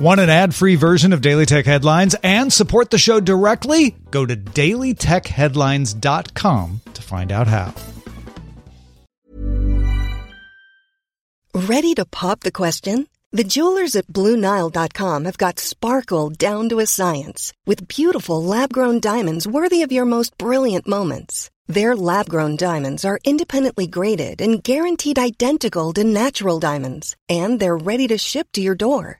Want an ad free version of Daily Tech Headlines and support the show directly? Go to dailytechheadlines.com to find out how. Ready to pop the question? The jewelers at BlueNile.com have got sparkle down to a science with beautiful lab grown diamonds worthy of your most brilliant moments. Their lab grown diamonds are independently graded and guaranteed identical to natural diamonds, and they're ready to ship to your door.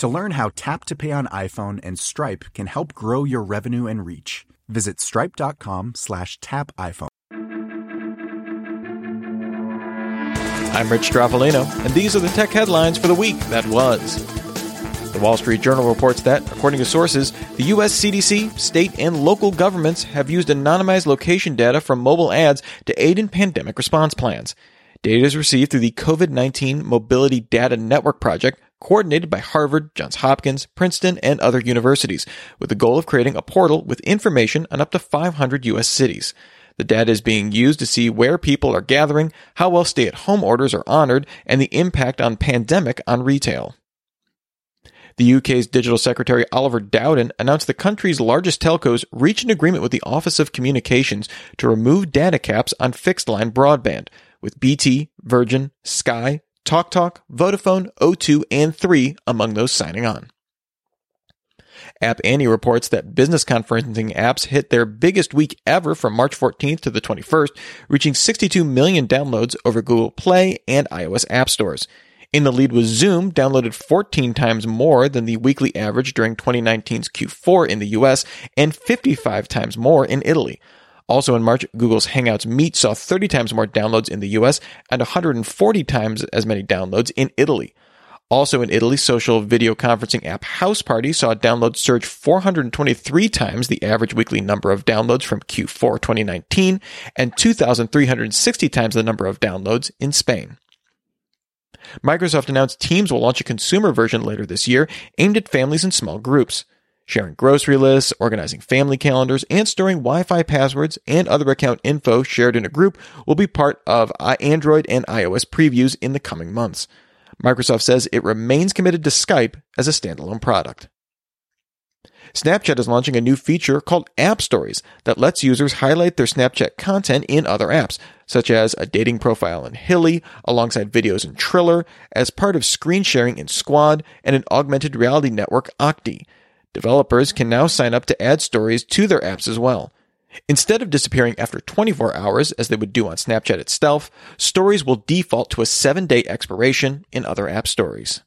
To learn how Tap to Pay on iPhone and Stripe can help grow your revenue and reach, visit stripe.com slash tap iPhone. I'm Rich Stroffolino, and these are the tech headlines for the week that was. The Wall Street Journal reports that, according to sources, the U.S. CDC, state, and local governments have used anonymized location data from mobile ads to aid in pandemic response plans. Data is received through the COVID 19 Mobility Data Network Project, coordinated by Harvard, Johns Hopkins, Princeton, and other universities, with the goal of creating a portal with information on up to 500 U.S. cities. The data is being used to see where people are gathering, how well stay at home orders are honored, and the impact on pandemic on retail. The UK's Digital Secretary Oliver Dowden announced the country's largest telcos reached an agreement with the Office of Communications to remove data caps on fixed line broadband, with BT, Virgin, Sky, TalkTalk, Vodafone, O2, and 3 among those signing on. App Annie reports that business conferencing apps hit their biggest week ever from March 14th to the 21st, reaching 62 million downloads over Google Play and iOS app stores. In the lead was Zoom, downloaded 14 times more than the weekly average during 2019's Q4 in the US and 55 times more in Italy. Also in March, Google's Hangouts Meet saw 30 times more downloads in the US and 140 times as many downloads in Italy. Also in Italy, social video conferencing app Houseparty saw downloads surge 423 times the average weekly number of downloads from Q4 2019 and 2,360 times the number of downloads in Spain. Microsoft announced Teams will launch a consumer version later this year aimed at families and small groups. Sharing grocery lists, organizing family calendars, and storing Wi Fi passwords and other account info shared in a group will be part of Android and iOS previews in the coming months. Microsoft says it remains committed to Skype as a standalone product. Snapchat is launching a new feature called App Stories that lets users highlight their Snapchat content in other apps, such as a dating profile in Hily, alongside videos in Triller, as part of screen sharing in Squad, and an augmented reality network Octi. Developers can now sign up to add stories to their apps as well. Instead of disappearing after 24 hours, as they would do on Snapchat itself, stories will default to a seven day expiration in other app stories.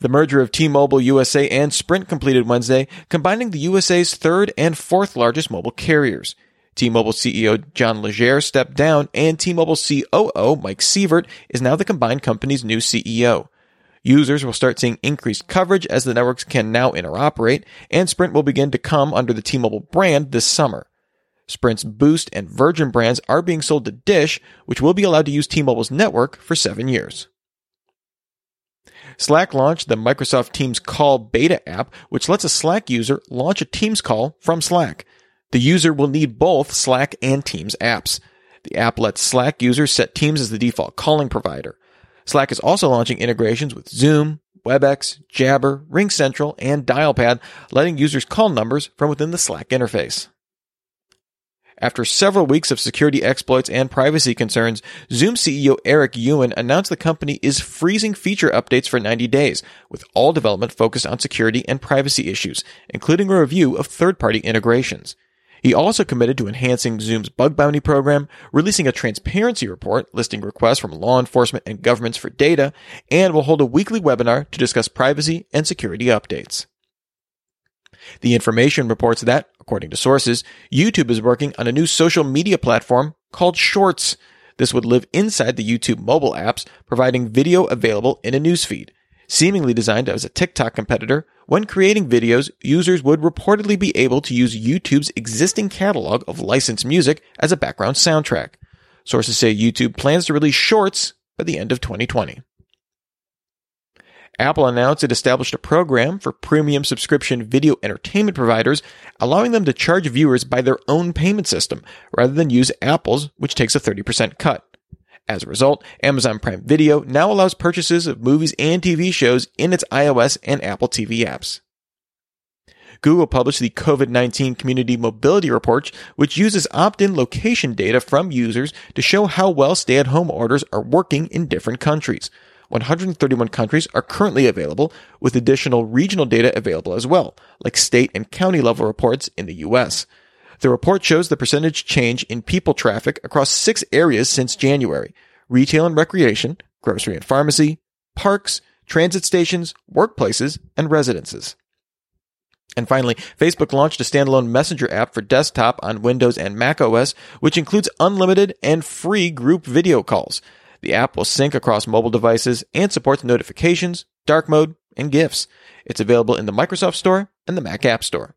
The merger of T-Mobile USA and Sprint completed Wednesday, combining the USA's third and fourth largest mobile carriers. T-Mobile CEO John Legere stepped down, and T-Mobile COO Mike Sievert is now the combined company's new CEO. Users will start seeing increased coverage as the networks can now interoperate, and Sprint will begin to come under the T-Mobile brand this summer. Sprint's Boost and Virgin brands are being sold to Dish, which will be allowed to use T-Mobile's network for seven years. Slack launched the Microsoft Teams Call beta app, which lets a Slack user launch a Teams call from Slack. The user will need both Slack and Teams apps. The app lets Slack users set Teams as the default calling provider. Slack is also launching integrations with Zoom, WebEx, Jabber, RingCentral, and Dialpad, letting users call numbers from within the Slack interface. After several weeks of security exploits and privacy concerns, Zoom CEO Eric Yuan announced the company is freezing feature updates for 90 days, with all development focused on security and privacy issues, including a review of third-party integrations. He also committed to enhancing Zoom's bug bounty program, releasing a transparency report listing requests from law enforcement and governments for data, and will hold a weekly webinar to discuss privacy and security updates. The information reports that, according to sources, YouTube is working on a new social media platform called Shorts. This would live inside the YouTube mobile apps, providing video available in a newsfeed. Seemingly designed as a TikTok competitor, when creating videos, users would reportedly be able to use YouTube's existing catalog of licensed music as a background soundtrack. Sources say YouTube plans to release shorts by the end of 2020. Apple announced it established a program for premium subscription video entertainment providers, allowing them to charge viewers by their own payment system rather than use Apple's, which takes a 30% cut. As a result, Amazon Prime Video now allows purchases of movies and TV shows in its iOS and Apple TV apps. Google published the COVID 19 Community Mobility Report, which uses opt in location data from users to show how well stay at home orders are working in different countries. 131 countries are currently available, with additional regional data available as well, like state and county level reports in the US. The report shows the percentage change in people traffic across six areas since January retail and recreation, grocery and pharmacy, parks, transit stations, workplaces, and residences. And finally, Facebook launched a standalone messenger app for desktop on Windows and Mac OS, which includes unlimited and free group video calls. The app will sync across mobile devices and supports notifications, dark mode, and GIFs. It's available in the Microsoft Store and the Mac App Store.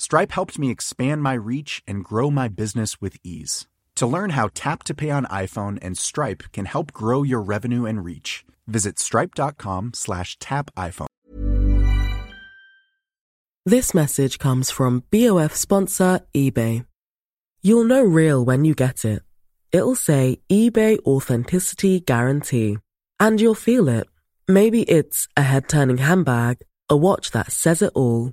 Stripe helped me expand my reach and grow my business with ease. To learn how Tap to Pay on iPhone and Stripe can help grow your revenue and reach, visit stripe.com slash tap iPhone. This message comes from BOF sponsor eBay. You'll know real when you get it. It'll say eBay Authenticity Guarantee. And you'll feel it. Maybe it's a head turning handbag, a watch that says it all,